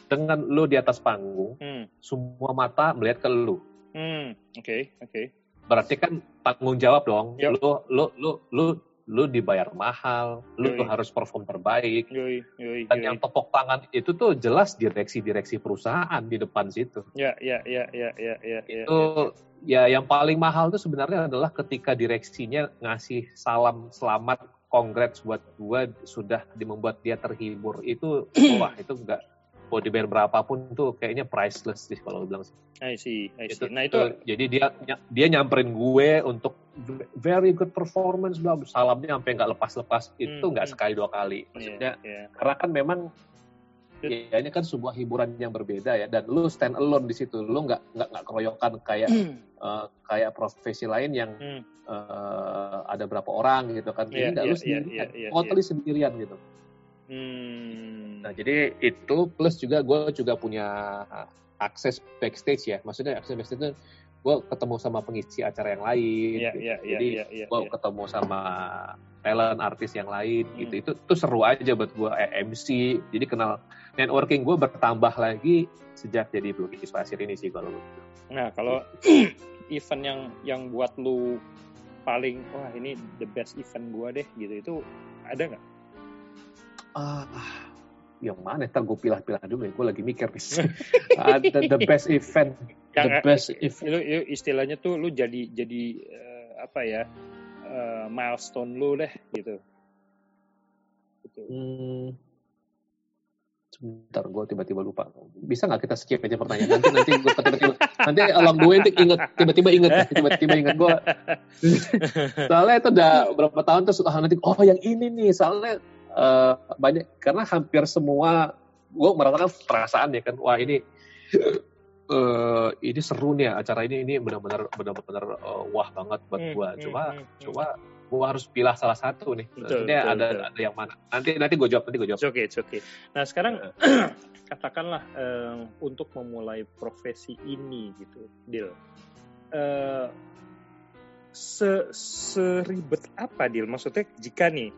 dengan lu di atas panggung hmm. semua mata melihat ke lu oke hmm. oke okay, okay. berarti kan tanggung jawab dong yep. lu lu lu lu lu dibayar mahal, lu tuh harus perform terbaik. Yui, yui, Dan yang tepuk tangan itu tuh jelas direksi-direksi perusahaan di depan situ. Ya, ya, ya, ya, ya, ya. Itu ya, ya yang paling mahal tuh sebenarnya adalah ketika direksinya ngasih salam selamat, congrats buat gua sudah membuat dia terhibur. Itu wah itu enggak mau dibayar berapapun tuh kayaknya priceless sih kalau bilang sih. I see, I see. Itu, nah itu, jadi dia dia nyamperin gue untuk very good performance, bla salamnya sampai nggak lepas-lepas itu Hmm, nggak hmm. sekali dua kali. Iya, Maksudnya iya. karena kan memang ya ini kan sebuah hiburan yang berbeda ya dan lu stand alone di situ lu nggak nggak nggak keroyokan kayak eh, kayak profesi lain yang Hmm. eh, ada berapa orang gitu kan Iya, ini nggak iya, lu iya, iya, iya, totally sendirian gitu Hmm. nah jadi itu plus juga gue juga punya akses backstage ya maksudnya akses backstage itu gue ketemu sama pengisi acara yang lain Iya, gitu. iya, iya, jadi iya, iya, gue iya. ketemu sama talent artis yang lain Hmm. gitu itu itu seru aja buat gue eh, MC jadi kenal networking gue bertambah lagi sejak jadi pelukis pasir ini sih kalau gitu. Nah, kalau event yang yang buat lu paling wah ini the best event gua deh gitu itu ada nggak? Ah yang mana? Ntar gue pilah-pilah dulu ya gue lagi mikir nih. Ada the best event the Yang- best event. Lu, lu istilahnya tuh lu jadi jadi eh, apa ya eh, milestone lu deh gitu. Gitu. Hmm, sebentar gue tiba-tiba lupa. Bisa nggak kita skip aja pertanyaan? Nanti nanti gue tiba-tiba nanti along the way nanti inget tiba-tiba inget tiba-tiba inget gue soalnya itu udah berapa tahun terus ah, nanti oh yang ini nih. Soalnya eh, banyak karena hampir semua gue merasakan perasaan ya kan wah ini eh ini seru nih ya, acara ini ini benar-benar benar-benar eh, wah banget buat gue coba coba gue harus pilih salah satu nih Betul, Maksudnya betul, ada betul. ada yang mana nanti nanti gue jawab nanti gue jawab okay, it's okay. Nah sekarang katakanlah eh, untuk memulai profesi ini gitu, Dil. Eh, se seribet apa, Dil? Maksudnya jika nih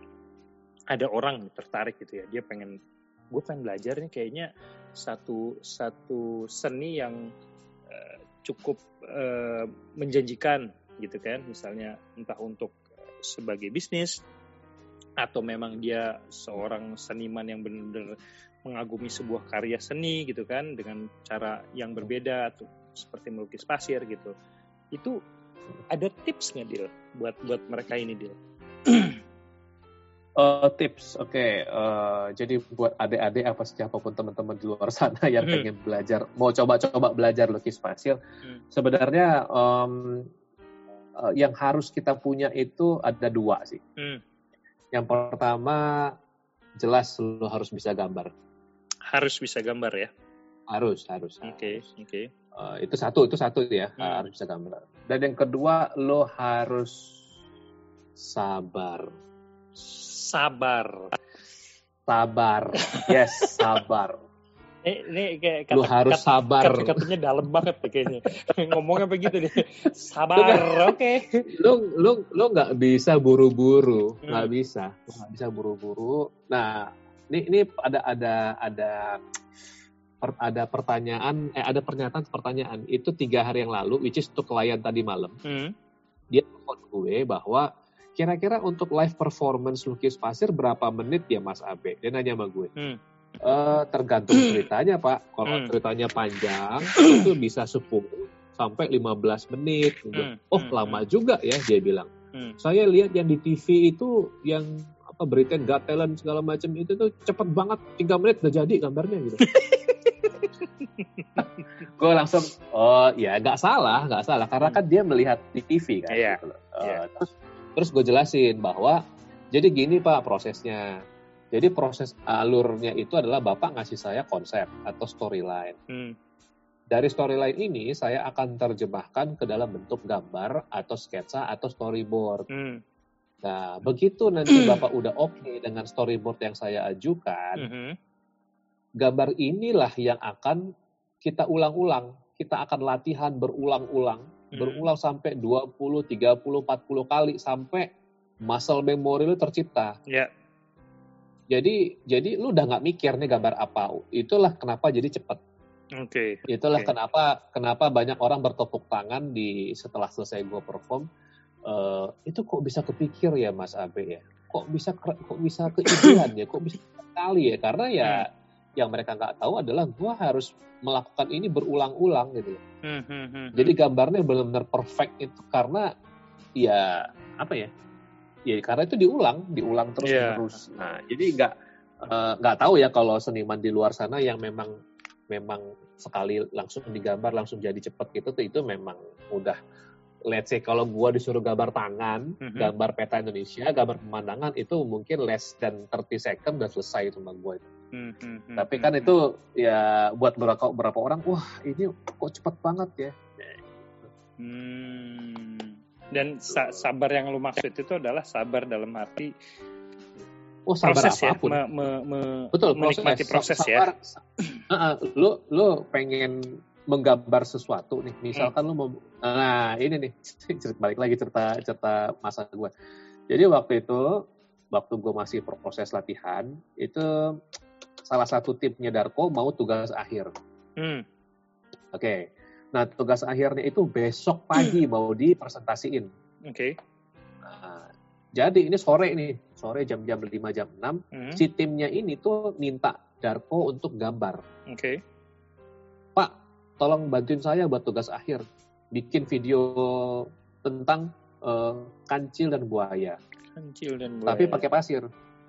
ada orang tertarik gitu ya, dia pengen, gue pengen belajar nih kayaknya satu satu seni yang eh, cukup eh, menjanjikan gitu kan, misalnya entah untuk eh, sebagai bisnis atau memang dia seorang seniman yang benar-benar mengagumi sebuah karya seni gitu kan dengan cara yang berbeda atau seperti melukis pasir gitu. Itu ada tips nggak Dil buat buat mereka ini Dil Eh, tips, oke. Eh, jadi buat adik-adik apa siapa pun teman-teman di luar sana yang Hmm. pengen belajar, mau coba-coba belajar lukis pasir, Hmm. sebenarnya em, eh, yang harus kita punya itu ada dua sih. Hmm. Yang pertama, jelas lo harus bisa gambar. harus bisa gambar ya Harus, harus. oke oke Eh, itu satu, itu satu ya, Hmm. harus bisa gambar. Dan yang kedua, lo harus sabar. Sabar Sabar. Yes, sabar. ini kayak Lo harus sabar. kata-katanya dalam banget kayaknya ngomongnya begitu deh sabar oke lu lu lu nggak bisa buru-buru Hmm. nggak bisa Lu nggak bisa buru-buru nah ini ini ada ada ada per- ada pertanyaan eh ada pernyataan pertanyaan itu tiga hari yang lalu which is untuk klien tadi malam Hmm. dia telepon gue bahwa kira-kira untuk live performance lukis pasir berapa menit ya Mas Abe dia nanya sama gue Hmm. "Eh, tergantung ceritanya Pak kalau Hmm. ceritanya panjang itu bisa 10 sampai 15 menit gitu. Hmm. oh Hmm. lama juga ya dia bilang Hmm. saya lihat yang di TV itu yang apa berita Got Talent segala macam itu tuh cepet banget tiga menit udah jadi gambarnya gitu. gue langsung oh ya nggak salah nggak salah karena kan dia melihat di TV kan. Iya, gitu loh. Eh, iya. Terus terus gue jelasin bahwa jadi gini pak prosesnya. Jadi proses alurnya itu adalah bapak ngasih saya konsep atau storyline. Hmm. Dari storyline ini saya akan terjemahkan ke dalam bentuk gambar atau sketsa atau storyboard. Hmm. Nah, begitu nanti Bapak udah oke dengan storyboard yang saya ajukan, Mhm. gambar inilah yang akan kita ulang-ulang. Kita akan latihan berulang-ulang, Hmm. Berulang sampai 20, 30, 40 kali sampai muscle memory lu tercipta. Ya. Jadi jadi lu udah nggak mikir nih gambar apa. Itulah kenapa jadi cepet. Oke. Itulah Oke. kenapa kenapa banyak orang bertepuk tangan di setelah selesai gue perform. eh, itu kok bisa kepikir ya Mas Abe ya? Kok bisa kok bisa keidean ya? Kok bisa sekali ya? Karena ya yang mereka nggak tahu adalah gue harus melakukan ini berulang-ulang gitu. loh. Hmm, hmm, hmm, Jadi gambarnya benar-benar perfect itu karena ya apa ya? Ya karena itu diulang, diulang terus Iya. terus. Nah, jadi nggak eh, nggak uh, tahu ya kalau seniman di luar sana yang memang memang sekali langsung digambar langsung jadi cepet gitu tuh itu memang udah let's say kalau gua disuruh gambar tangan, mm-hmm. gambar peta Indonesia, gambar pemandangan itu mungkin less than 30 second udah selesai sama gua itu. Mm-hmm. Tapi kan mm-hmm. itu ya buat beberapa beberapa orang, wah ini kok cepet banget ya. Hmm. Dan sa- sabar yang lu maksud itu adalah sabar dalam arti Oh, sabar proses ya? apa pun. Ya, me, me, me, Betul, menikmati proses, proses ya. sabar, ya. Uh, lu lu pengen menggambar sesuatu nih. Misalkan hmm. lu mau nah ini nih balik lagi cerita cerita masa gue. Jadi waktu itu waktu gue masih proses latihan itu salah satu timnya Darko mau tugas akhir. Hmm. Oke. Okay. Nah, tugas akhirnya itu besok pagi hmm. mau dipresentasiin. Oke. Okay. Nah, jadi ini sore nih, sore jam-jam 5 jam 6, hmm. si timnya ini tuh minta Darko untuk gambar. Oke. Okay. Pak, tolong bantuin saya buat tugas akhir. Bikin video tentang uh, kancil dan buaya. Kancil dan buaya. Tapi pakai pasir.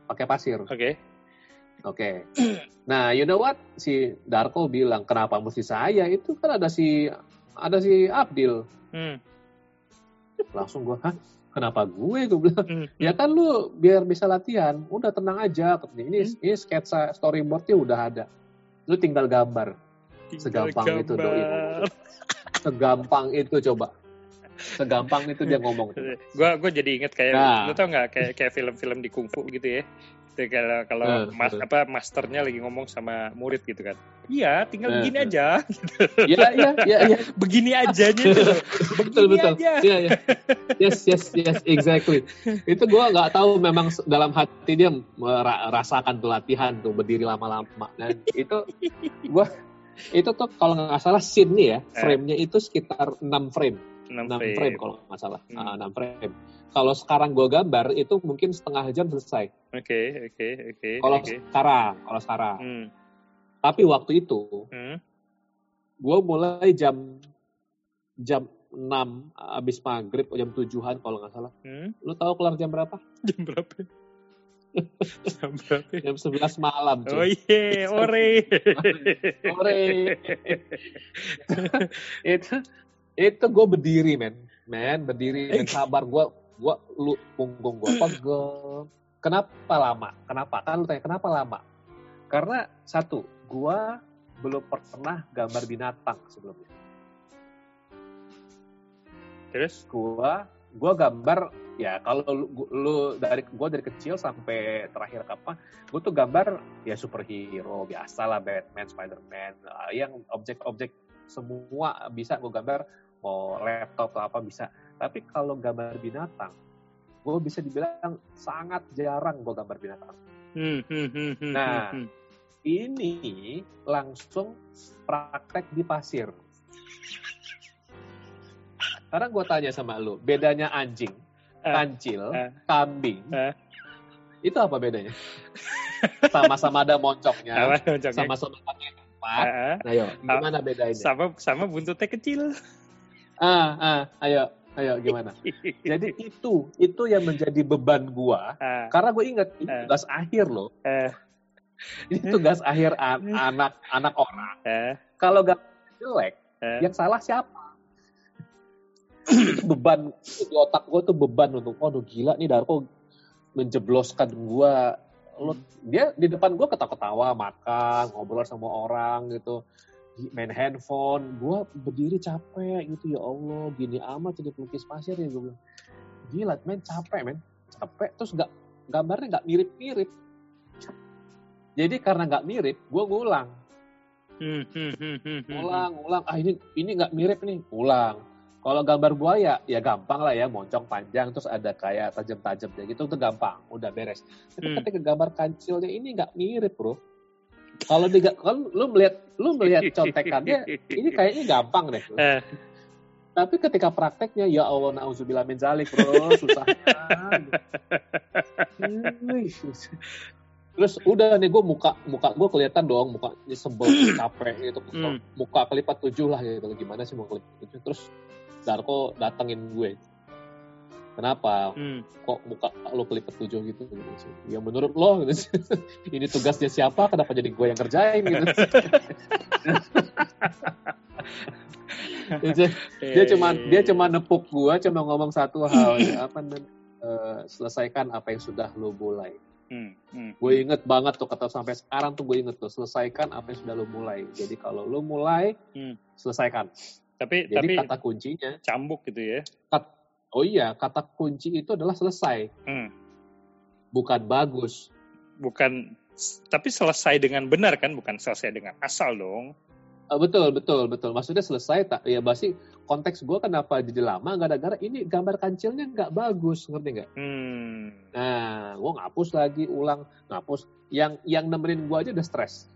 Pakai pasir. Oke. Okay. Oke. Okay. Nah, you know what? Si Darko bilang, kenapa mesti saya? Itu kan ada si ada si Abdil. Hmm. Langsung gue, hah? Kenapa gue? Gue bilang, hmm. ya kan lu biar bisa latihan. Udah tenang aja. Ini, hmm. ini sketsa storyboardnya udah ada. Lu tinggal gambar. Tinggal Segampang gambar. itu doi Segampang itu coba. Segampang itu dia ngomong. Gue gue jadi inget kayak nah. lu tau nggak kayak kayak film-film di kungfu gitu ya Gitu, kalau kalau uh, mas, apa masternya lagi ngomong sama murid gitu kan. Iya, tinggal uh, begini uh. aja. Iya, iya, iya, iya. Begini aja gitu. betul, betul. Iya, iya. Yes, yes, yes, exactly. Itu gue nggak tahu memang dalam hati dia merasakan pelatihan tuh berdiri lama-lama dan itu gue itu tuh kalau nggak salah scene nih ya, frame-nya itu sekitar 6 frame. 6 frame, 6 frame kalau nggak salah. Hmm. Uh, ah, 6 frame kalau sekarang gue gambar itu mungkin setengah jam selesai. Oke, okay, oke, okay, oke. Okay, kalau okay. sekarang, kalau sekarang. Hmm. Tapi waktu itu, hmm. gue mulai jam jam 6 abis maghrib, jam tujuhan kalau nggak salah. Hmm? Lu tahu kelar jam berapa? Jam berapa? jam berapa? Jam 11 malam. Cuy. Oh iya, ore. ore. itu itu gue berdiri men, men berdiri dan sabar gue gua lu punggung gua pegel. Kenapa lama? Kenapa? Kan lu tanya kenapa lama? Karena satu, gua belum pernah gambar binatang sebelumnya. Terus? Gua gua gambar ya kalau lu, lu dari gua dari kecil sampai terakhir kapan gua tuh gambar ya superhero biasa lah Batman, Spiderman yang objek-objek semua bisa gua gambar mau laptop atau apa bisa tapi kalau gambar binatang, gue bisa dibilang sangat jarang gue gambar binatang. Hmm, hmm, hmm, hmm, nah, hmm, ini langsung praktek di pasir. Sekarang gue tanya sama lu, bedanya anjing, uh, kancil, uh, kambing, uh. itu apa bedanya? Sama-sama ada moncongnya, sama-sama tempat. Uh, nah, yo, gimana bedanya? Sama sama buntutnya kecil. Ah, ah, ayo Ayo gimana? Jadi itu itu yang menjadi beban gua uh, karena gue ingat itu uh, tugas akhir loh. Uh, ini tugas akhir an anak anak orang. Uh, Kalau gak jelek, uh, yang salah siapa? beban di otak gue tuh beban untuk oh gila nih Darko menjebloskan gua lo dia di depan gue ketawa-ketawa makan ngobrol sama orang gitu. Main handphone. Gue berdiri capek gitu ya Allah gini amat jadi pelukis pasir ya gue bilang. Gila men capek men. Capek terus nggak gambarnya nggak mirip-mirip. Jadi karena nggak mirip gue ngulang. Hmm, hmm, hmm, ulang ulang ah ini ini nggak mirip nih. Ulang kalau gambar buaya ya gampang lah ya moncong panjang terus ada kayak tajam-tajamnya gitu itu gampang udah beres tapi ketika gambar kancilnya ini nggak mirip bro kalau di kalau lu melihat lu melihat contekannya ini kayaknya gampang deh. Eh. Tapi ketika prakteknya ya Allah nauzubillah min zalik bro susahnya. Terus udah nih gue muka muka gue kelihatan dong muka sebel capek gitu hmm. muka kelipat tujuh lah gitu gimana sih mau kelipat tujuh terus Darko datengin gue. Kenapa? Hmm. kok muka lo kelipet tujuh gitu, gitu sih. ya menurut lo gitu. Ini tugasnya siapa? Kenapa jadi gue yang kerjain gitu? Dia, dia cuma dia cuma nepuk gue cuma ngomong satu hal ya, apa eh, selesaikan apa yang sudah lo mulai. Hmm, hmm. gue inget banget tuh kata sampai sekarang tuh gue inget tuh selesaikan apa yang sudah lo mulai. Jadi kalau lo mulai Hmm. selesaikan Tapi jadi tapi kata kuncinya cambuk gitu ya. oh iya kata kunci itu adalah selesai Hmm. bukan bagus Bukan tapi selesai dengan benar kan, bukan selesai dengan asal dong. Eh, betul betul betul maksudnya selesai tak ya pasti konteks gue kenapa jadi lama gara-gara ini gambar kancilnya nggak bagus ngerti nggak Hmm. nah gue ngapus lagi ulang ngapus yang yang nemenin gue aja udah stres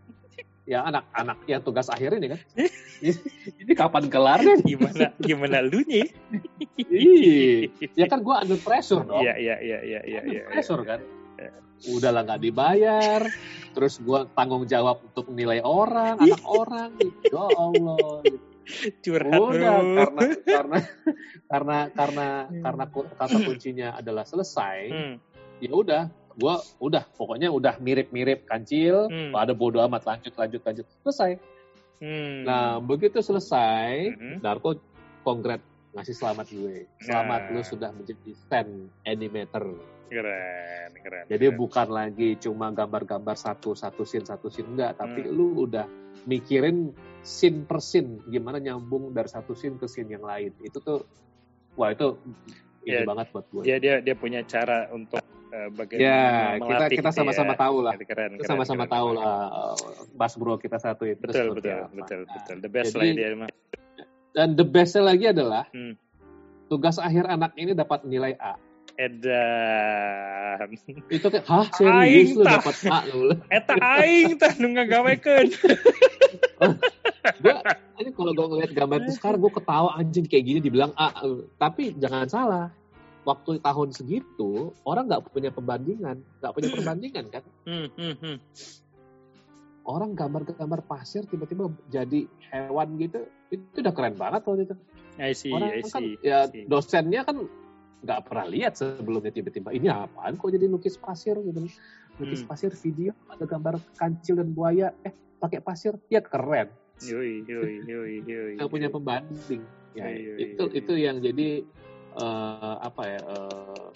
ya anak-anak yang tugas akhir ini kan ini kapan kelarnya nih? Gimana gimana lu nya? Ih, ya kan gue under pressure dong Iya iya iya iya iya under iya. pressure kan udah lah nggak dibayar terus gue tanggung jawab untuk nilai orang anak orang ya Allah Curhat udah bro. karena karena karena karena karena ku- kata kuncinya adalah selesai Hmm. ya udah gue udah pokoknya udah mirip-mirip kancil Hmm. ada bodo amat lanjut lanjut lanjut selesai Hmm. nah begitu selesai Mhm. Darko kongrat ngasih selamat gue selamat Nah. lu sudah menjadi stand animator keren keren. jadi keren. bukan lagi cuma gambar-gambar satu satu scene satu scene enggak tapi Hmm. lu udah mikirin scene per scene gimana nyambung dari satu scene ke scene yang lain itu tuh wah itu ini Ya, banget buat gue dia dia dia punya cara untuk eh, bagaimana ya kita kita sama-sama ya. tahu lah Keren, keren, kita sama-sama tahu keren. lah uh, Bas Bro kita satu itu Betul betul apa. betul Nah, betul. The best jadi- lah dia mah. dan the bestnya lagi adalah Hmm. tugas akhir anak ini dapat nilai A Edan. itu kayak hah serius Aing lu dapat A lu Eta aing tah nu ngagawekeun. gue ini kalau gue ngeliat gambar itu sekarang gue ketawa anjing kayak gini dibilang A tapi jangan salah waktu tahun segitu orang nggak punya pembandingan nggak punya perbandingan kan Hmm, hmm, hmm. orang gambar-gambar pasir tiba-tiba jadi hewan gitu itu udah keren banget waktu itu I see, orang I kan see. ya I see. dosennya kan nggak pernah lihat sebelumnya tiba-tiba ini apaan kok jadi lukis pasir gitu lukis Hmm. pasir video ada gambar kancil dan buaya eh pakai pasir ya keren Yoi, yoi, yoi, yoi. nggak punya pembanding ya Iya, iya, itu itu yang jadi eh, apa ya eh,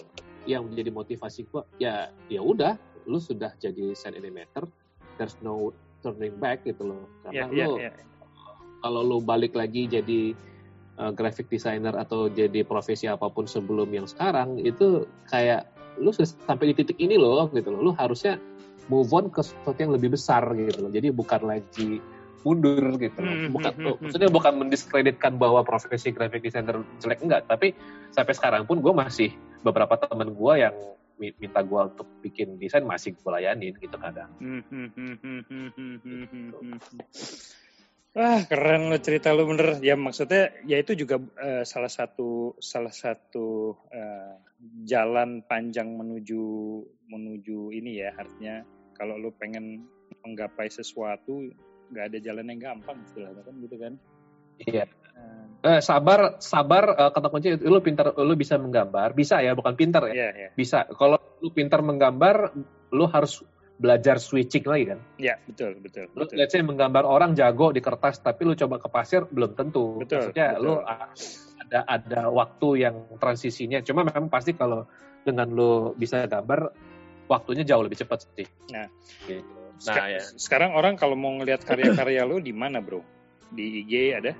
yang menjadi motivasi gua ya ya udah lu sudah jadi scene animator there's no turning back gitu loh. Karena ya, lu ya. kalau lu balik lagi jadi uh, graphic designer atau jadi profesi apa pun sebelum yang sekarang itu kayak lu sudah sampai di titik ini loh gitu loh. Lu harusnya move on ke sesuatu yang lebih besar gitu loh. Jadi bukan lagi mundur gitu. Loh. bukan tuh maksudnya bukan mendiskreditkan bahwa profesi graphic designer jelek enggak. Tapi sampai sekarang pun gue masih beberapa teman gue yang minta gue untuk bikin desain masih gue layanin gitu kadang. Wah keren lo cerita lo bener. Ya maksudnya ya itu juga uh, salah satu salah satu uh, jalan panjang menuju menuju ini ya artinya kalau lo pengen menggapai sesuatu nggak ada jalan yang gampang istilahnya kan gitu kan iya Eh, Eh, sabar, sabar eh, kata kunci lu pintar, lu bisa menggambar, bisa ya, bukan pintar ya, ya ya bisa. Kalau lu pintar menggambar, lu harus belajar switching lagi kan. ya betul betul Lu betul let's say menggambar orang jago di kertas, tapi lu coba ke pasir belum tentu. Betul, Maksudnya betul. lu ah, ada ada waktu yang transisinya. Cuma memang pasti kalau dengan lu bisa gambar, waktunya jauh lebih cepat sih. Nah. Gitu. Nah ya. sekarang orang kalau mau ngelihat karya-karya lo di mana bro? Di IG ada?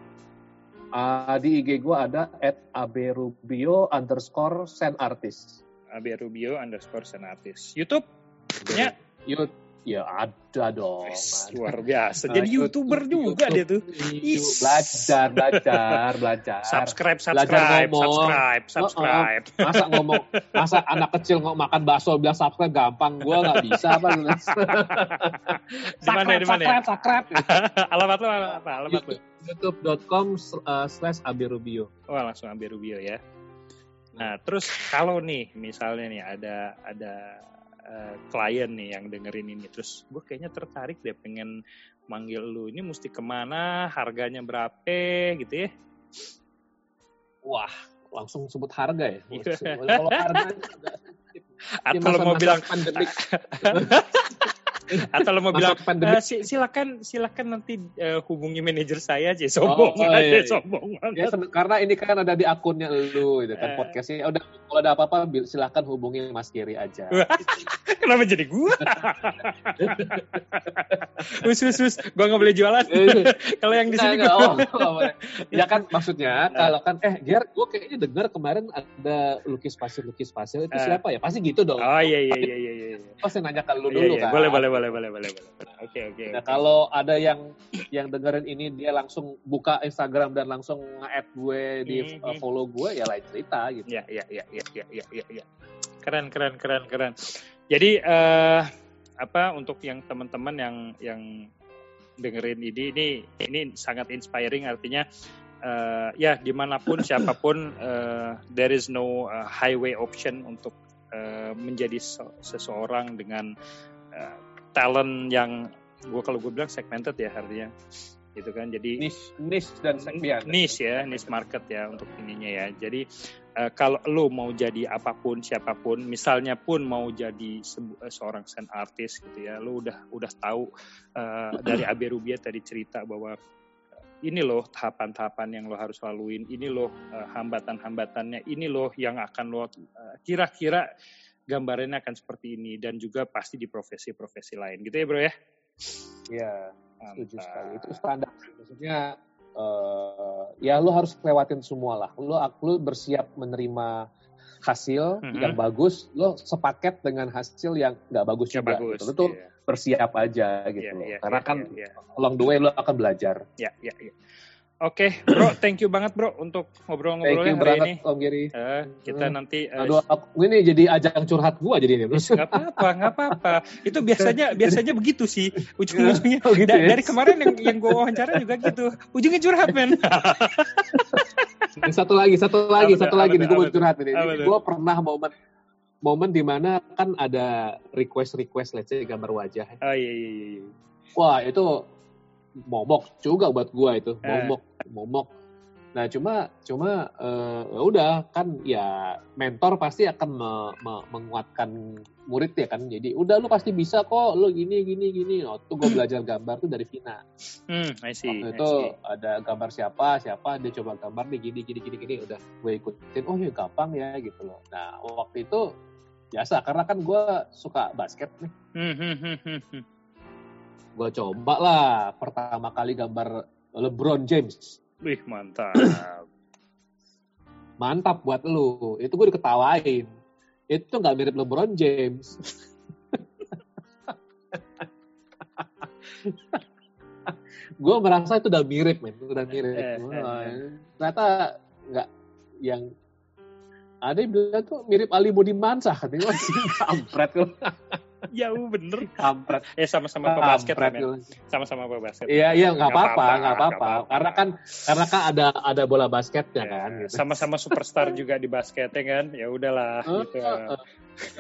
Ah, di IG gua ada at aberubio underscore sen artist. Abe Rubio underscore sen artist YouTube? Nya? Yut, ya ada dong. Ada. luar biasa Nah, jadi YouTube, youtuber juga dia tuh YouTube, Is. Belajar, belajar, belajar. subscribe Belajar subscribe ngomong. subscribe subscribe Masa ngomong, masa anak kecil ngomong makan bakso bilang subscribe gampang, gua nggak bisa apa gitu. Di mana, di mana ya? subscribe, subscribe. alamat lo apa alamat lo YouTube.com uh, slash abirubio. wah langsung Abe Rubio ya nah terus kalau nih misalnya nih ada ada eh, klien nih yang dengerin ini. Terus gue kayaknya tertarik deh pengen manggil lu. Ini mesti ke mana? Harganya berapa? Gitu ya. Wah, langsung sebut harga ya. Kalau harga atau lo mau bilang pandemik. atau lo mau bilang uh, silakan silakan nanti uh, hubungi manajer saya aja sombong oh, oh, iya, iya. sombong Ya, karena ini kan ada di akunnya lu itu kan uh, podcastnya udah kalau ada apa-apa silakan hubungi Mas Kiri aja. Kenapa jadi gua? us us us gua nggak boleh jualan. kalau yang di sini gua. Oh, oh, ya kan maksudnya kalau kan eh Ger gua kayaknya dengar kemarin ada lukis pasir lukis pasir itu uh, siapa ya? Pasti gitu dong. Oh iya iya iya iya. iya. Pasti nanya ke lu iya, dulu iya, kan. Boleh boleh boleh boleh boleh boleh. Oke oke. Nah kalau ada yang yang dengerin ini dia langsung buka Instagram dan langsung nge-add gue di mm -hmm. follow gue ya lain cerita gitu. Iya iya iya iya iya iya iya. Ya. Keren keren keren keren. Jadi uh, apa untuk yang teman-teman yang yang dengerin ini ini ini sangat inspiring artinya uh, ya di mana pun siapa pun uh, there is no uh, highway option untuk uh, menjadi seseorang dengan uh, talent yang gue kalau gue bilang segmented ya artinya. Gitu kan jadi niche niche dan segmen niche ya niche market ya untuk ininya ya. Jadi uh, kalau lo mau jadi apa pun siapa pun misalnya pun mau jadi se seorang sen artis gitu ya lo udah udah tahu uh, dari Abe Rubia tadi cerita bahwa ini loh tahapan-tahapan yang lo harus laluin ini loh uh, hambatan-hambatannya ini loh yang akan lo kira-kira uh, gambarannya akan seperti ini dan juga pasti di profesi-profesi lain gitu ya bro ya Iya, setuju sekali. Itu standar. Maksudnya uh, ya lo harus lewatin semua lah. Lo, lo bersiap menerima hasil mm-hmm. yang bagus, lo sepaket dengan hasil yang nggak bagus ya, juga. Bagus, gitu. Lo tuh yeah. bersiap aja gitu yeah, loh. Yeah, Karena yeah, kan yeah, yeah. along the way lo akan belajar. Ya, yeah, ya, yeah. Yeah. Oke, okay, bro, thank you banget bro untuk ngobrol-ngobrolnya hari banget, ini. Om Giri. Uh, kita hmm. nanti. Uh, Aduh, aku, ini jadi ajang curhat gua jadi ini. Gak apa-apa, gak apa-apa. Itu biasanya biasanya begitu sih. Ujung-ujungnya oh, gitu da ya? dari kemarin yang yang gua wawancara juga gitu. Ujungnya curhat men. satu lagi, satu lagi, apa satu lagi nih gua mau curhat ini. Gua pernah momen momen di mana kan ada request-request, let's say gambar wajah. Oh iya iya iya. Wah itu momok juga buat gua itu. Eh. momok eh. momok. Nah cuma cuma uh, udah kan ya mentor pasti akan me, me, menguatkan murid ya kan. Jadi udah lu pasti bisa kok lu gini gini gini. Oh, tuh gue belajar gambar tuh dari Vina. Hmm, I see, waktu itu see. ada gambar siapa siapa dia coba gambar nih gini gini gini gini udah gue ikutin. Oh ya gampang ya gitu loh. Nah waktu itu biasa karena kan gue suka basket nih. Hmm, hmm, hmm, gue coba lah pertama kali gambar LeBron James. Wih mantap. mantap buat lu. Itu gue diketawain. Itu nggak mirip LeBron James. gue merasa itu udah mirip, men. Udah mirip. Eh, eh, eh. Ternyata nggak yang ada yang bilang tuh mirip Ali Budi Mansah. Kampret ya bener. Kampret. Ya sama-sama basket kan ya. Sama-sama basket. Iya iya nggak apa-apa nggak apa-apa. Karena kan karena kan ada ada bola basketnya ya, kan. Gitu. Sama-sama superstar juga di basketnya kan. Ya udahlah uh, gitu. Uh,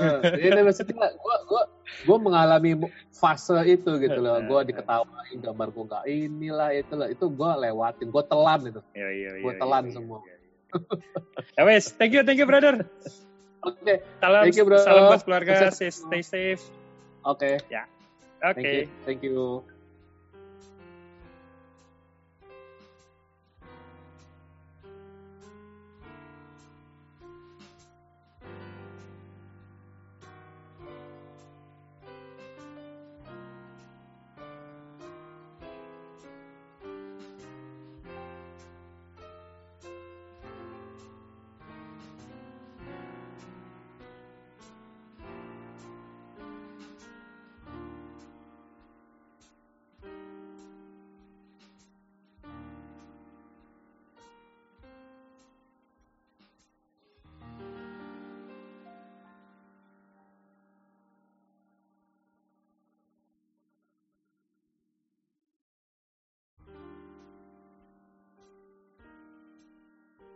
uh, ya maksudnya gue gue gue mengalami fase itu gitu loh. Gue diketawain gambar gue nggak inilah itulah itu gue lewatin. Gue telan itu. Iya iya. Gue iya, telan iya, semua. Iya, ya wes, thank you, thank you brother. Oke. Okay. Salam, Thank you, bro. salam buat keluarga. Stay safe. Oke. Okay. Ya. Oke. Okay. Thank you. Thank you.